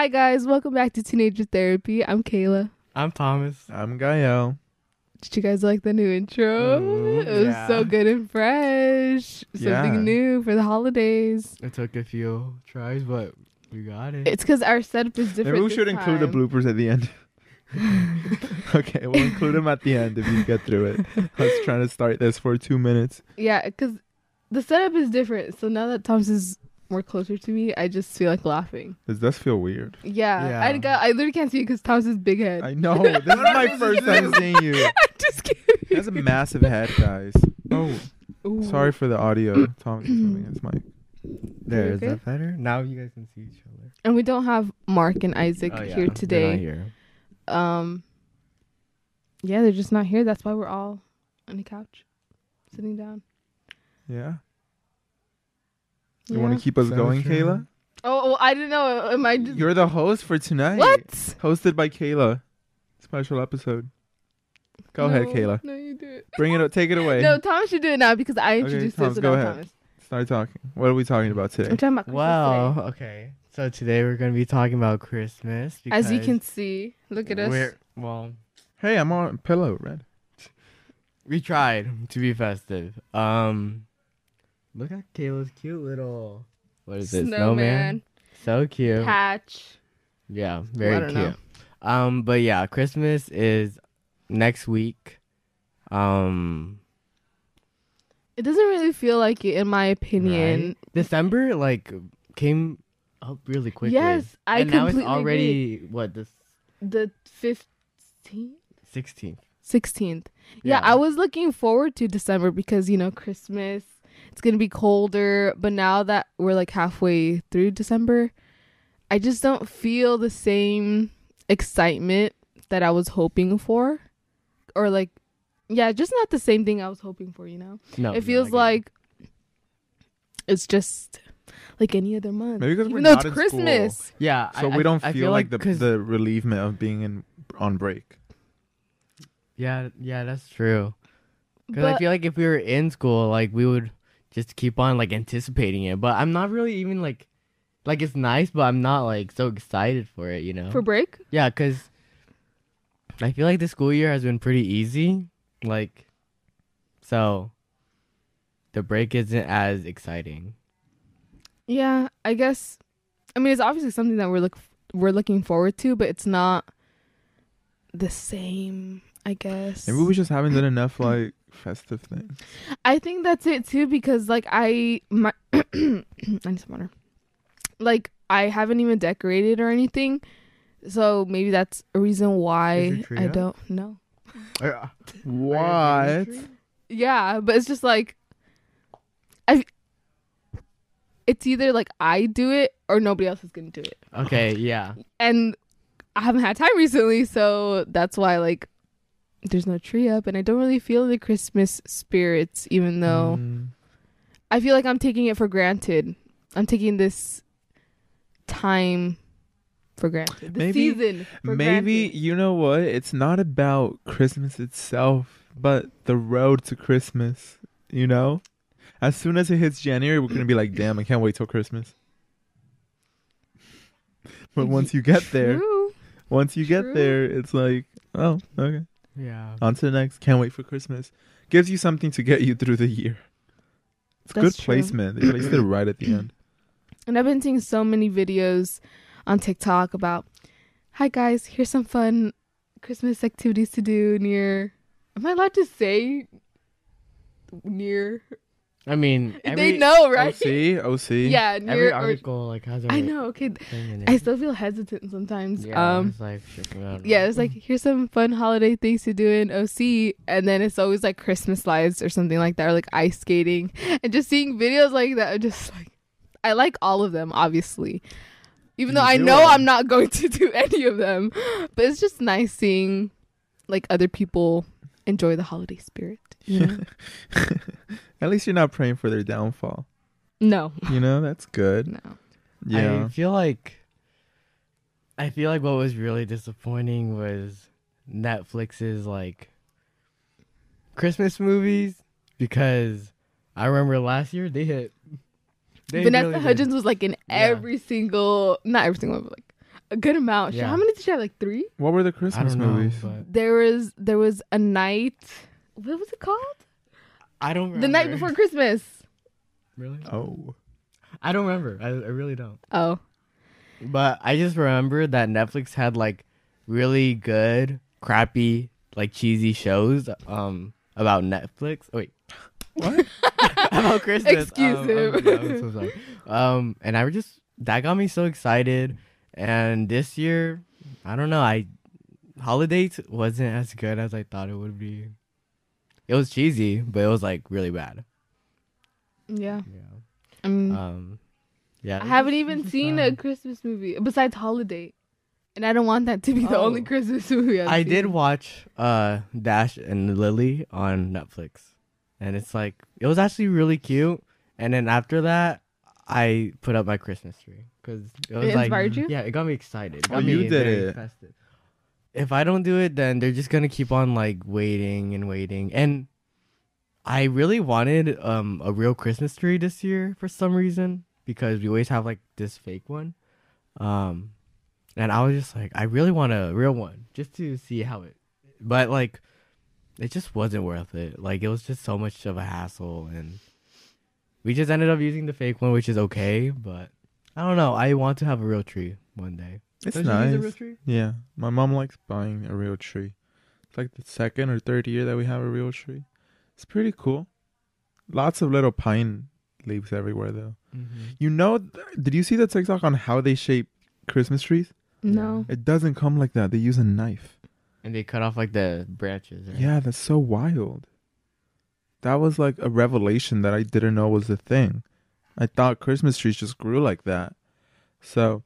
Hi guys, welcome back to Teenager Therapy. I'm Kayla. I'm Thomas. I'm Gael. Did you guys like the new intro? Mm, it was yeah. so good and fresh. Something Yeah. new for the holidays. It took a few tries, but we got it. It's because our setup is different. Maybe we this should include the bloopers at the end. okay, we'll include them at the end if you get through it. I was trying to start this for two minutes. Yeah, because the setup is different. So now that Thomas is more closer to me, I just feel like laughing. This does feel weird. Yeah, Yeah. I got. I literally can't see you because Thomas is big head. I know. This is my first time seeing you. I'm just kidding. He has a massive head, guys. Oh, Ooh. sorry for the audio. Tom is moving his mic. there, is okay? that better? Now you guys can see each other. And we don't have Mark and Isaac Oh, yeah, here they're not today. here. Um. Yeah, they're just not here. That's why we're all on the couch, sitting down. Yeah. You want to keep us So going, true. Kayla? Oh, well, I don't know. Am I just You're the host for tonight. what? Hosted by Kayla. Special episode. Go ahead, Kayla. No, you do it. Bring it up. Take it away. No, Thomas should do it now because I Okay, introduced Thomas, this go without ahead. Thomas. Start talking. What are we talking about I'm today? talking about Christmas Wow. today. Okay. So today we're gonna be talking about Christmas. As you can see, look at us. We're, well, Hey, I'm on pillow, Red. we tried to be festive. Um, look at Kayla's cute little. What is it? Snowman, So cute. patch. Yeah, very don't cute. know. Um, but yeah, Christmas is next week. Um, It doesn't really feel like it, in my opinion. right? December like came up really quickly. Yes, I and now it's completely already what the The fifteenth, sixteenth. sixteenth. Yeah, I was looking forward to December because you know Christmas. It's gonna be colder, but now that we're like halfway through December, I just don't feel the same excitement that I was hoping for, or like, yeah, just not the same thing I was hoping for. You know, no, it feels I get like it's just like any other month, Maybe 'cause even we're not it's in school. Christmas. yeah. So I- we don't I feel, like, the 'cause- the relievement of being in on break. yeah yeah that's true. Because I feel like if we were in school, like we would just keep on like anticipating it. But I'm not really even like, like it's nice, but I'm not like so excited for it. You know? for break, Yeah, because I feel like the school year has been pretty easy. Like, so the break isn't as exciting. Yeah, I guess. I mean, it's obviously something that we're look we're looking forward to, but it's not the same. I guess. Maybe we just haven't done enough like festive things. I think that's it too, because like I my I need some water. Like I haven't even decorated or anything, so maybe that's a reason why I up? don't know. What? Yeah, but it's just like I. It's either like I do it or nobody else is gonna do it. Okay, yeah. and I haven't had time recently, so that's why like there's no tree up, and I don't really feel the Christmas spirits, even though Mm, I feel like I'm taking it for granted. I'm taking this time for granted. The Maybe- season. For maybe granted. you know what? It's not about Christmas itself, but the road to Christmas. You know, as soon as it hits January, we're gonna be like, "Damn, I can't wait till Christmas." But once you get there, True. once you get there, it's like, oh, okay. Yeah. On to the next. Can't wait for Christmas. Gives you something to get you through the year. It's That's good true. placement. They placed it right at the end. And I've been seeing so many videos on TikTok about, hi guys, here's some fun Christmas activities to do near. Am I allowed to say near? I mean, every, they know, right? OC, OC. Yeah, Every near. Or, article like has a I know. Okay, thing in it. I still feel hesitant sometimes. yeah, um, it's like shipping out. yeah, it's like here's some fun holiday things to do in OC, and then it's always like Christmas lights or something like that, or like ice skating, and just seeing videos like that. I'm just like, I like all of them, obviously, even though I know them. I'm not going to do any of them, but it's just nice seeing like other people enjoy the holiday spirit. You know? At least you're not praying for their downfall. no, You know, that's good. no. Yeah. I feel like I feel like what was really disappointing was Netflix's like Christmas movies because I remember last year they hit they Vanessa really did. Hudgens was like in Yeah. every single, not every single one, but like a good amount. Yeah. How many did she have? Like three? What were the I Christmas don't know, movies? but There was there was a night. What was it called? I don't. Remember. The night before Christmas. Really? Oh, I don't remember. I, I really don't. Oh, But I just remember that Netflix had like really good, crappy, like cheesy shows um about Netflix. Oh, wait. What? about Christmas. Excuse Um, him. um, yeah, I'm so sorry. Um and I was just that got me so excited. And this year, I don't know, I holidays wasn't as good as I thought it would be. It was cheesy, but it was like really bad. yeah. Yeah. I mean, Um yeah. I haven't even seen fun. a Christmas movie besides Holiday, and I don't want that to be the Oh. only Christmas movie I've I seen. did watch uh Dash and Lily on Netflix, and it's like it was actually really cute. And then after that, I put up my Christmas tree because it was It like inspired you? yeah, it got me excited. It Oh, got you did very it. festive. If I don't do it, then they're just gonna keep on like waiting and waiting. And I really wanted um a real Christmas tree this year for some reason because we always have like this fake one. Um and I was just like I really want a real one just to see how it but like it just wasn't worth it. Like it was just so much of a hassle and we just ended up using the fake one which is okay, but I don't know. I want to have a real tree one day. It's Don't you use a real nice. tree? Yeah, my mom likes buying a real tree. It's like the second or third year that we have a real tree. It's pretty cool. Lots of little pine leaves everywhere, though. Mm-hmm. You know, th- did you see the TikTok on how they shape Christmas trees? No. It doesn't come like that. They use a knife. And they cut off like the branches. Right? Yeah, that's so wild. That was like a revelation that I didn't know was a thing. I thought Christmas trees just grew like that. So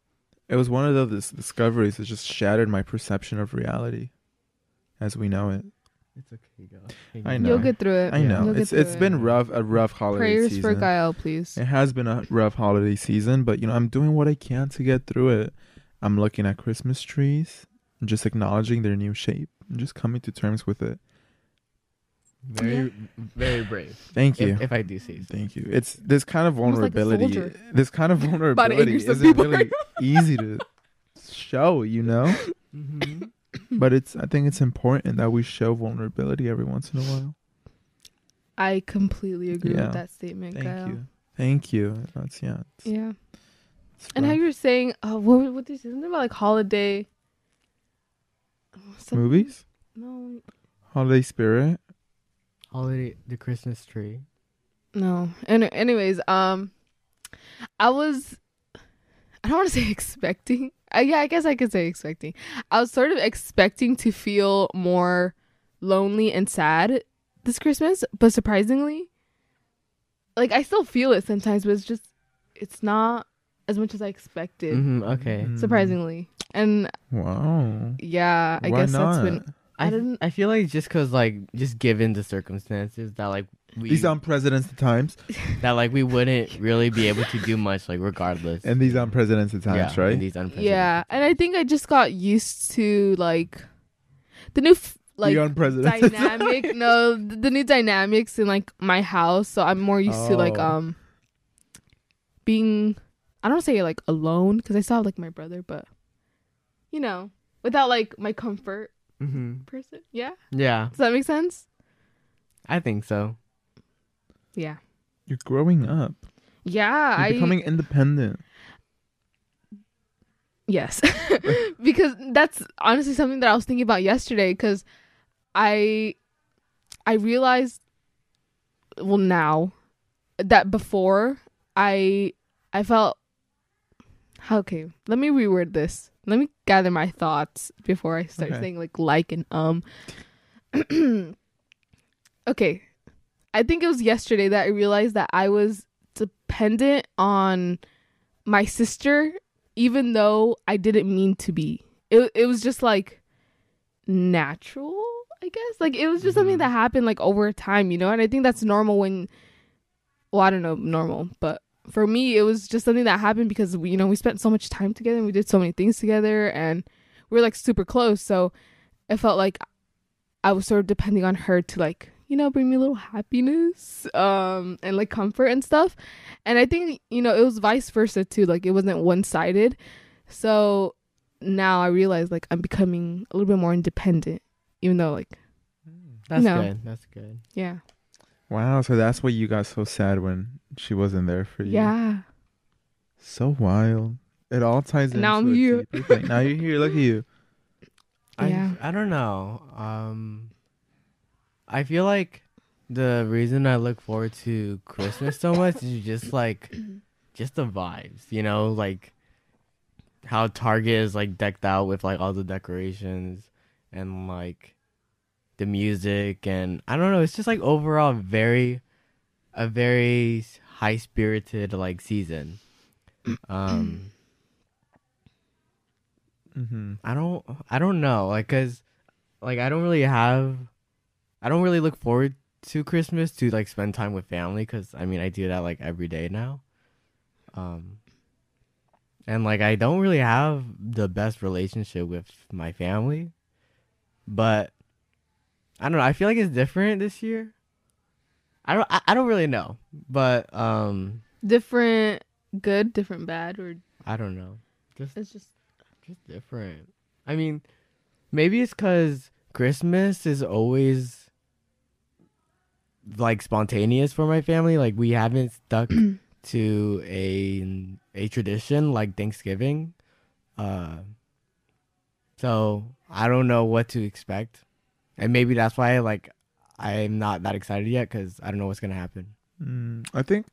it was one of those discoveries that just shattered my perception of reality as we know it. It's okay, girl. I know. You'll get through it. I Yeah. know. You'll It's through it's it. been rough a rough holiday Prayers season. for Gael, please. It has been a rough holiday season, but you know, I'm doing what I can to get through it. I'm looking at Christmas trees and just acknowledging their new shape and just coming to terms with it. Very, very brave. Thank you. If, if I do say so. Thank you. It's this kind of Almost like vulnerability. this kind of vulnerability isn't really easy to show, you know. Mm-hmm. But it's I think it's important that we show vulnerability every once in a while. I completely agree Yeah. with that statement, Thank Gael. you. Thank you. That's yeah. It's, Yeah. it's And how you were saying, uh, what, what did you say? Something about like holiday. Something- movies, No, holiday spirit. Holiday, the Christmas tree. no. And anyways, um, I was, I don't want to say expecting. Uh, yeah, I guess I could say expecting. I was sort of expecting to feel more lonely and sad this Christmas, but surprisingly, like I still feel it sometimes, but it's just, it's not as much as I expected. Mm-hmm, okay. Mm. Surprisingly, and Wow. yeah, I Why guess not? that's been I I, didn't- I feel like just cause like just given the circumstances that like we These unprecedented times that like we wouldn't really be able to do much like regardless. and these unprecedented times, yeah, right? in these unprecedented Yeah, and I think I just got used to like the new f- like the unprecedented. dynamic. no, the new dynamics in like my house. So I'm more used to like Oh. um being. I don't say like alone because I still have like my brother, but you know, without like my comfort hmm person. Yeah, Yeah, does that make sense? I think so. Yeah, You're growing up. yeah. You're I becoming independent. Yes. because that's honestly something that I was thinking about yesterday cuz I I realized well now that before I I felt okay, let me reword this. Let me gather my thoughts before I start Okay. saying like like and um Okay. I think it was yesterday that I realized that I was dependent on my sister even though I didn't mean to be. It it was just like natural, I guess. Like it was just something Mhm. that happened like over time, you know? And I think that's normal when well, I don't know, normal, but for me it was just something that happened because we, you know, we spent so much time together and we did so many things together and we were like super close, so it felt like I was sort of depending on her to like, you know, bring me a little happiness um and like comfort and stuff. And I think, you know, it was vice versa too. Like it wasn't one sided. So now I realize like I'm becoming a little bit more independent, even though like That's No. good. That's good. yeah, Wow, so that's why you got so sad when she wasn't there for you. yeah. So wild. It all ties in. Now I'm here. now you're here. Look at you. Yeah. I I don't know. Um, I feel like the reason I look forward to Christmas so much is just like just the vibes, you know, like how Target is like decked out with like all the decorations and like the music and I don't know, it's just like overall very a very high spirited like season. Um Mm-hmm. I don't I don't know like cuz like I don't really have I don't really look forward to Christmas to like spend time with family cuz I mean I do that like every day now. Um and like I don't really have the best relationship with my family. But I don't know, I feel like it's different this year. I don't I, I don't really know, but um Different good, different bad, or I don't know. Just it's just just different. I mean, maybe it's because Christmas is always like spontaneous for my family. Like we haven't stuck to a a tradition like Thanksgiving. Uh, so I don't know what to expect, and maybe that's why like I'm not that excited yet because I don't know what's gonna happen. Mm, I think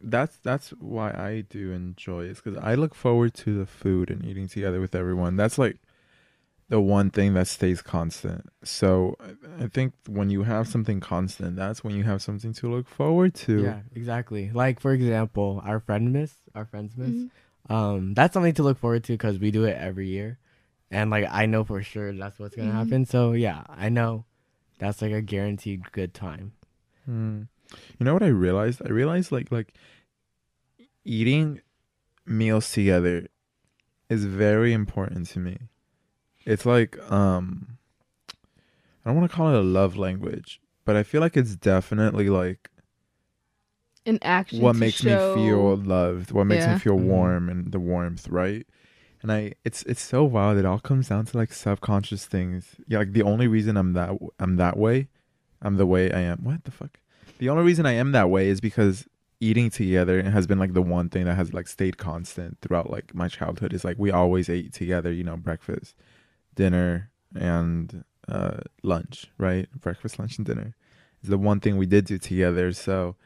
that's that's why I do enjoy it because I look forward to the food and eating together with everyone. That's like the one thing that stays constant. So I- I think when you have something constant, that's when you have something to look forward to. Yeah, exactly. Like for example, our friend miss, our friends miss. mhm. um that's something to look forward to because we do it every year and like i know for sure that's what's gonna Mhm. happen so yeah i know that's like a guaranteed good time Hmm. You know what I realized? I realized like like eating meals together is very important to me. It's like um I don't want to call it a love language, but I feel like it's definitely like an action. what to makes show- me feel loved, what makes Yeah. me feel Mhm. warm and the warmth, right? And I it's it's so wild. It all comes down to like subconscious things. Yeah, like the only reason I'm that I'm that way, I'm the way I am. What the fuck? The only reason I am that way is because eating together has been like the one thing that has like stayed constant throughout like my childhood. Is like we always ate together, you know, breakfast, dinner, and uh lunch, right? Breakfast, lunch, and dinner is the one thing we did do together. So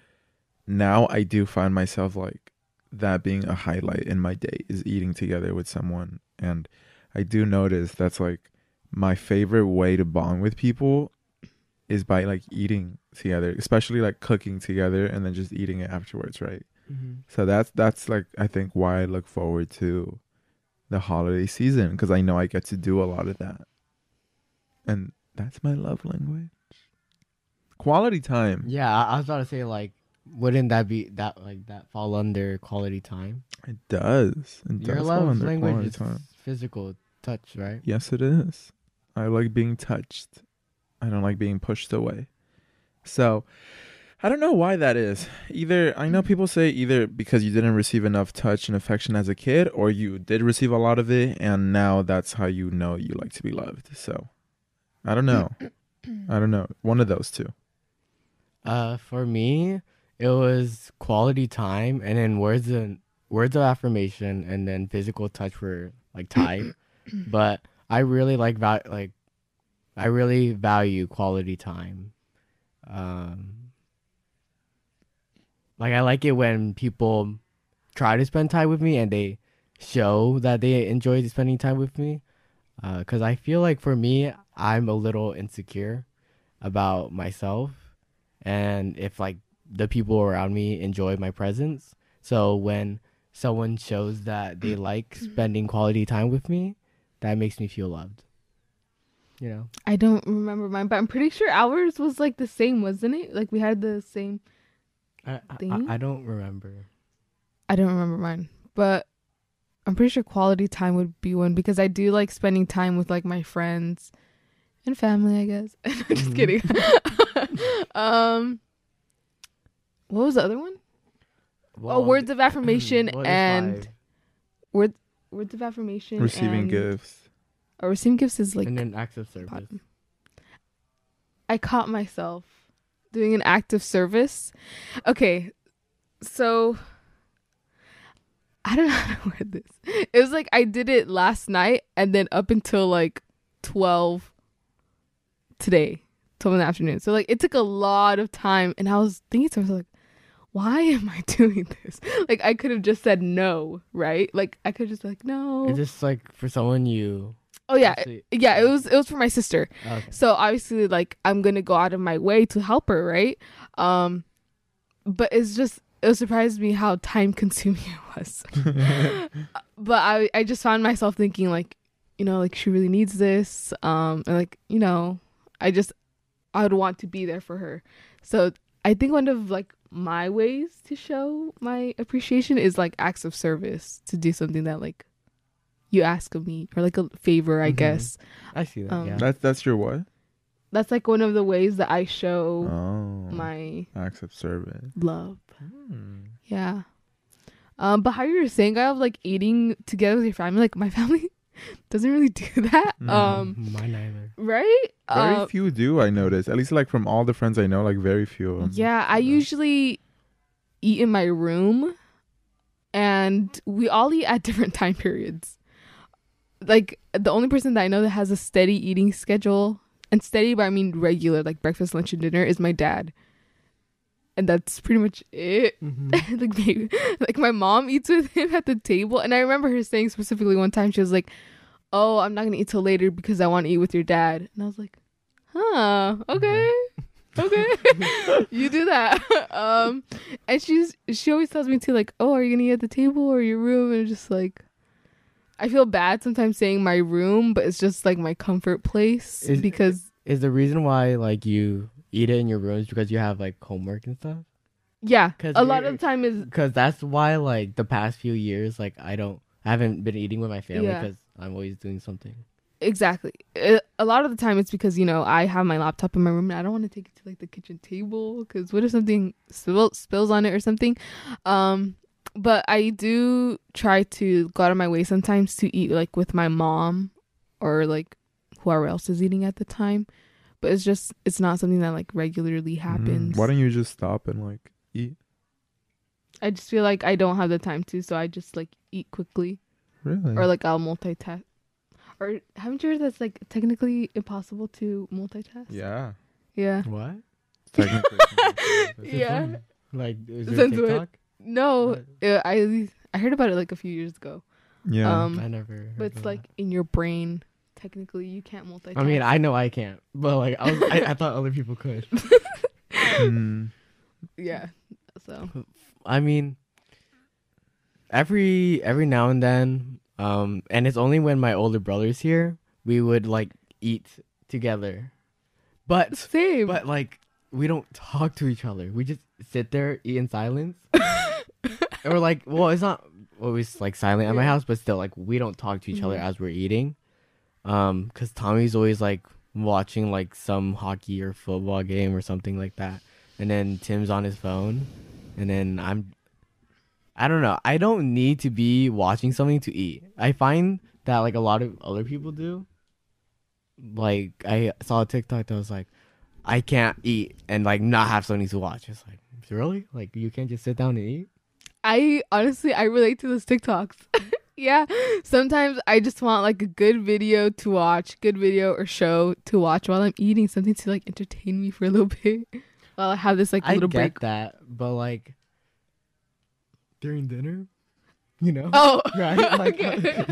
now I do find myself like that being a highlight in my day is eating together with someone. And I do notice that's like my favorite way to bond with people is by like eating together, especially like cooking together and then just eating it afterwards, right? Mm-hmm. So that's that's like I think why I look forward to the holiday season because I know I get to do a lot of that. And that's my love language. Quality time. yeah I, I was about to say like wouldn't that be that like that fall under quality time It does. It your does fall love under language quality is time. physical touch right Yes, it is. I like being touched. I don't like being pushed away. So, I don't know why that is. Either I know people say either because you didn't receive enough touch and affection as a kid, or you did receive a lot of it, and now that's how you know you like to be loved. So, I don't know. I don't know. One of those two. uh for me it was quality time and then words and words of affirmation and then physical touch were like tied but i really like val- like i really value quality time. Um like i like it when people try to spend time with me and they show that they enjoy spending time with me. Because i feel like for me i'm a little insecure about myself. And if like the people around me enjoy my presence so when someone shows that they like spending quality time with me that makes me feel loved you know I don't remember mine, but I'm pretty sure ours was like the same, wasn't it? Like we had the same. I, I, Thing? I don't remember I don't remember mine, but I'm pretty sure quality time would be one because I do like spending time with like my friends and family. I guess. I'm Just Mhm. kidding. um, what was the other one? Oh, well, oh, words of affirmation and five? words words of affirmation. Receiving and, gifts. Or receiving gifts is like and then acts of service. bottom. I caught myself doing an act of service. Okay, so I don't know how to word this. It was like I did it last night and then up until like 12 today, 12 in the afternoon. So like it took a lot of time and I was thinking to myself like why am I doing this? Like I could have just said no, right? Like I could just like no. It's just like for someone you. oh yeah. actually- Yeah, it was it was for my sister. Okay. So obviously like I'm going to go out of my way to help her, right? Um but it's just it surprised me how time consuming it was. but I I just found myself thinking like, you know, like she really needs this. Um and like, you know, I just I would want to be there for her. So I think one of like my ways to show my appreciation is like acts of service to do something that like you ask of me or like a favor, I Mhm. guess. I see that. Um, yeah. That's that's your what? That's like one of the ways that I show Oh, my acts of service. love. Hmm. Yeah. Um, but how you were saying, I of like eating together with your family, like my family doesn't really do that. No. Um, Mine neither. right? Very Uh, few do I notice. At least like from all the friends I know, like very few of them. yeah, I do that. usually eat in my room, and we all eat at different time periods. Like the only person that I know that has a steady eating schedule, and steady, but I mean regular, like breakfast, lunch, and dinner, is my dad. And that's pretty much it. Mhm. like maybe like my mom eats with him at the table and i remember her saying specifically one time she was like oh i'm not gonna eat till later because i want to eat with your dad. And i was like huh okay. okay you do that. Um and she's she always tells me too like oh are you gonna eat at the table or your room? And just like i feel bad sometimes saying my room but it's just like my comfort place Is- because Is the reason why like you eat it in your rooms because you have like homework and stuff? yeah 'Cause a lot of the time is Because that's why like the past few years like I don't I haven't been eating with my family Yeah. because I'm always doing something. Exactly. Uh, A lot of the time, it's because you know I have my laptop in my room and I don't want to take it to like the kitchen table because what if something spill, spills on it or something? Um, but I do try to go out of my way sometimes to eat like with my mom or like whoever else is eating at the time. But it's just it's not something that like regularly happens. Mm. Why don't you just stop and like eat? I just feel like I don't have the time to, so I just like eat quickly Really? or like I'll multitask. Or haven't you heard that's like technically impossible to multitask? yeah. Yeah. What? Technically. Yeah. Like is there Since when? TikTok? No, What? uh, I I heard about it like a few years ago. yeah. Um, I never. heard but it's of like that. in your brain. Technically, you can't multitask. I mean, I know I can't, but like I, was, I, I thought other people could. Mm. yeah. So I mean, every every now and then, um, and it's only when my older brother's here we would like eat together, but same. but like we don't talk to each other. We just sit there, eat in silence, or like, well, it's not always like silent at my house, but still, like we don't talk to each other Mhm. as we're eating, um, because Tommy's always like watching like some hockey or football game or something like that, and then Tim's on his phone, and then I'm. I don't know. I don't need to be watching something to eat. I find that like a lot of other people do. Like I saw a TikTok that was like, I can't eat and like not have something to watch. It's like really like you can't just sit down and eat. I honestly I relate to those TikToks. yeah. Sometimes I just want like a good video to watch, good video or show to watch while I'm eating something to like entertain me for a little bit. While I have this like I little get break. that, but like during dinner, you know, Oh, right? Like, okay.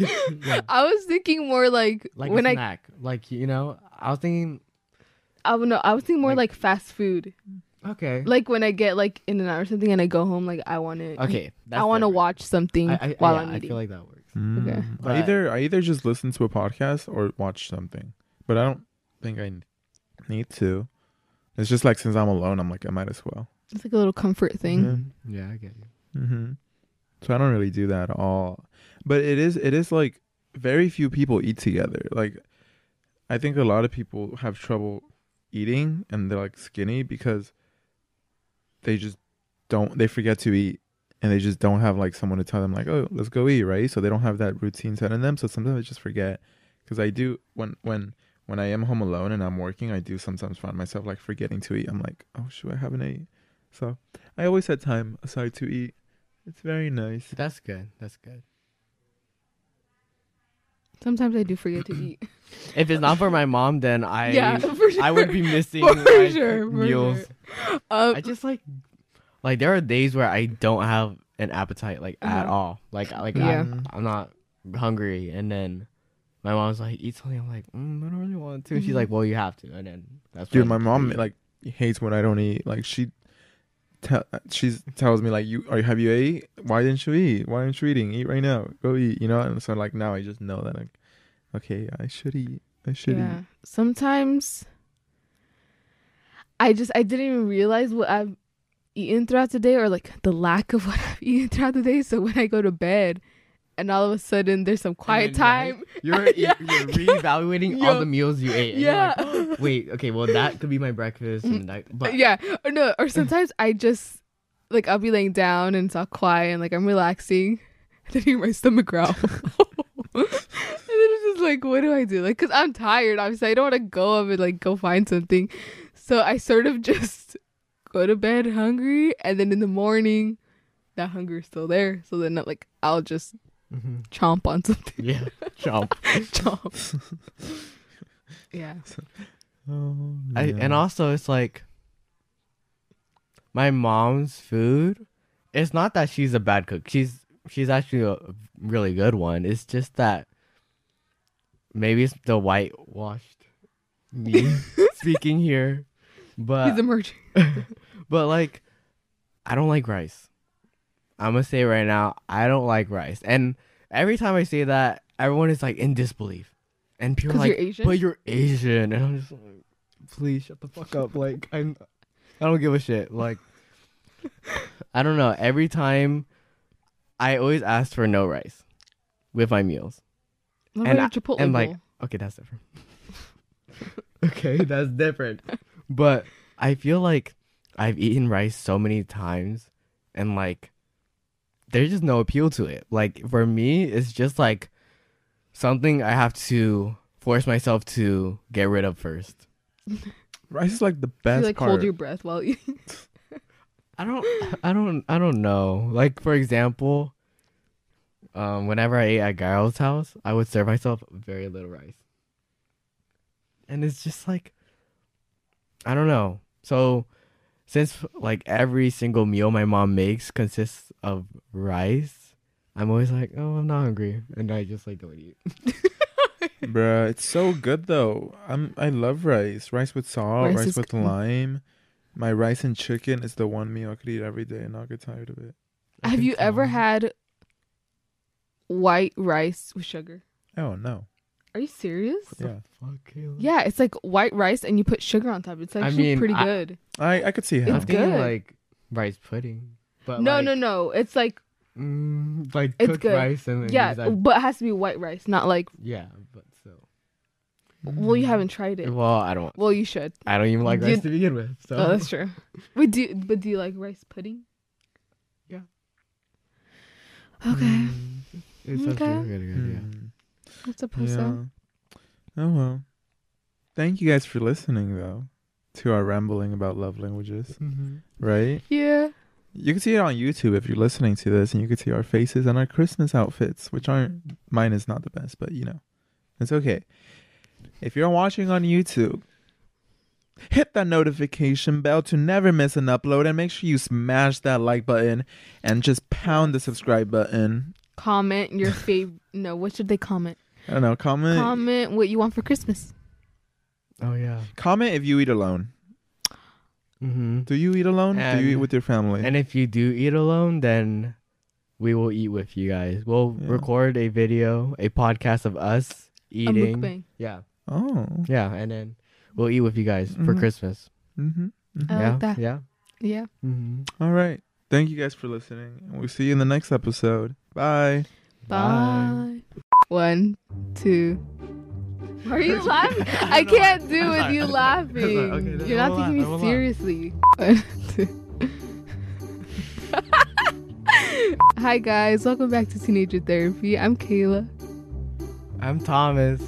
yeah. I was thinking more like, like when a I snack. Like you know, I was thinking, I don't know. I was thinking more like, Like- fast food. Okay, Like when I get like in and out or something, and I go home, like I want to. okay, I want to watch something I, I, while yeah, I'm eating. I feel like that works. Mm. Okay. I either I either just listen to a podcast or watch something, but I don't think I need to. It's just like since I'm alone, I'm like I might as well. it's like a little comfort thing. Yeah, I get you. Mm-hmm. So I don't really do that at all. But it is it is like very few people eat together. Like I think a lot of people have trouble eating and they're like skinny because they just don't they forget to eat and they just don't have like someone to tell them like, oh, let's go eat, right? So they don't have that routine set in them. So sometimes I just forget because I do when when when I am home alone and I'm working, I do sometimes find myself like forgetting to eat. I'm like, oh, should I haven't ate? So I always set time aside to eat. It's very nice. That's good. That's good. Sometimes I do forget to eat. If it's not for my mom, then I yeah, for sure. I would be missing for like, sure. For meals. sure. Um, I just like like there are days where I don't have an appetite like at Uh-huh. all. Like like Yeah. I'm, I'm not hungry, and then my mom's like, "Eat something." I'm like, mm, "I don't really want to." She's Mhm. like, "Well, you have to," and then that's Dude, when my mom like hates when I don't eat. Like she, te- she's tells me like, "You are have you ate? Why didn't you eat? Why aren't you eating? Eat right now. Go eat." You know. And so like now I just know that like, okay, I should eat. I should yeah. eat. Sometimes I just I didn't even realize what I've eaten throughout the day or like the lack of what I've eaten throughout the day. So when I go to bed and all of a sudden there's some quiet then, time. You're Yeah. you're reevaluating Yo. all the meals you ate. and you're Yeah. Oh, Wait. Okay. Well, that could be my breakfast, and that, but yeah. Or no, or sometimes I just like I'll be laying down and it's all quiet and like I'm relaxing. And then hear my stomach growl. and then it's just like, what do I do? Like, cause I'm tired. Obviously, I don't want to go up and like go find something. So I sort of just go to bed hungry, and then in the morning, that hunger is still there. So then, like, I'll just Mhm. chomp on something. yeah, chomp. chomp. yeah. Oh, I, and also it's like my mom's food. It's not that she's a bad cook. She's she's actually a really good one. It's just that maybe it's the whitewashed me speaking here, but He's emerging. but like I don't like rice. I'm gonna say right now I don't like rice, and every time I say that, everyone is like in disbelief, and people are like, you're Asian. but you're Asian, and I'm just like, please shut the fuck up. Like I'm, I don't give a shit. Like I don't know. Every time, I always ask for no rice with my meals. What and about Chipotle and, like. Okay, that's different. okay, that's different. But I feel like I've eaten rice so many times, and like, there's just no appeal to it. Like for me, it's just like something I have to force myself to get rid of first. rice is like the best. you best like part. hold your breath while you. I don't I don't I don't know. Like for example, um whenever I ate at Gyro's house, I would serve myself very little rice. And it's just like I don't know. So since like every single meal my mom makes consists of rice, I'm always like, "Oh, I'm not hungry." And I just like don't eat. Bruh, it's so good though. I'm I love rice. Rice with salt, Rice rice, with good. lime. My rice and chicken is the one meal I could eat every day and not get tired of it. I Have you ever so. had white rice with sugar? Oh no. Are you serious? What the Yeah. fuck, Caleb? Yeah, it's like white rice and you put sugar on top. It's I actually mean, pretty I- good. I I could see I'm how. It's thinking good. like rice pudding. But no, like, no, no. It's like Mm, like It's cooked good. rice and then yeah, use that- but it has to be white rice, not like. yeah, but still. Well, you haven't tried it. Well, I don't. Well, you should. I don't even like Do rice you- to begin with. So Oh, that's true. Wait, do but do you like rice pudding? Yeah. Okay, Mm, it's Okay. actually really good. Yeah. Hmm. I suppose Yeah. so. Oh well. Thank you guys for listening though to our rambling about love languages, Mm-hmm. right? Yeah. You can see it on YouTube if you're listening to this, and you can see our faces and our Christmas outfits, which aren't mine is not the best, but you know, it's okay. If you're watching on YouTube, hit that notification bell to never miss an upload, and make sure you smash that like button and just pound the subscribe button. Comment your favorite. no, what should they comment? I don't know. Comment. Comment what you want for Christmas. Oh yeah. comment if you eat alone. Mm-hmm. Do you eat alone? Do you eat with your family? And if you do eat alone, then we will eat with you guys. We'll Yeah. record a video, a podcast of us eating. mukbang. Yeah, oh. yeah, and then we'll eat with you guys for Mhm. Christmas. Mm-hmm. I yeah, like that. yeah. Yeah. Mm-hmm. All right. Thank you guys for listening. We'll see you in the next episode. Bye. Bye. One, two. Why are you laughing? I, I can't do I'm with sorry. you laughing. I'm. Okay, You're not taking laugh. Me seriously. Hi guys, welcome back to Teenager Therapy. I'm Kayla. I'm Thomas.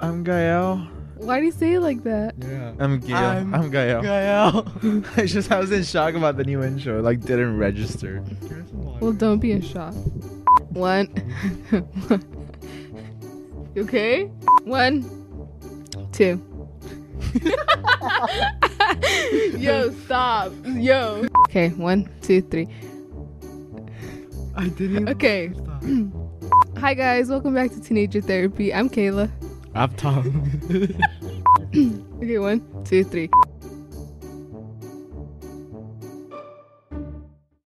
I'm Gael. Why do you say it like that? Yeah. I'm Gail. I'm I'm, Gael. Gael. I just I was in shock about the new intro. Like didn't register. Well, don't be in shock. One. You okay? One, two. Yo, stop. Yo. Okay, one, two, three. I didn't. Okay. Hi guys, welcome back to Teenager Therapy. I'm Kayla. I'm Tom. Okay, one, two, three.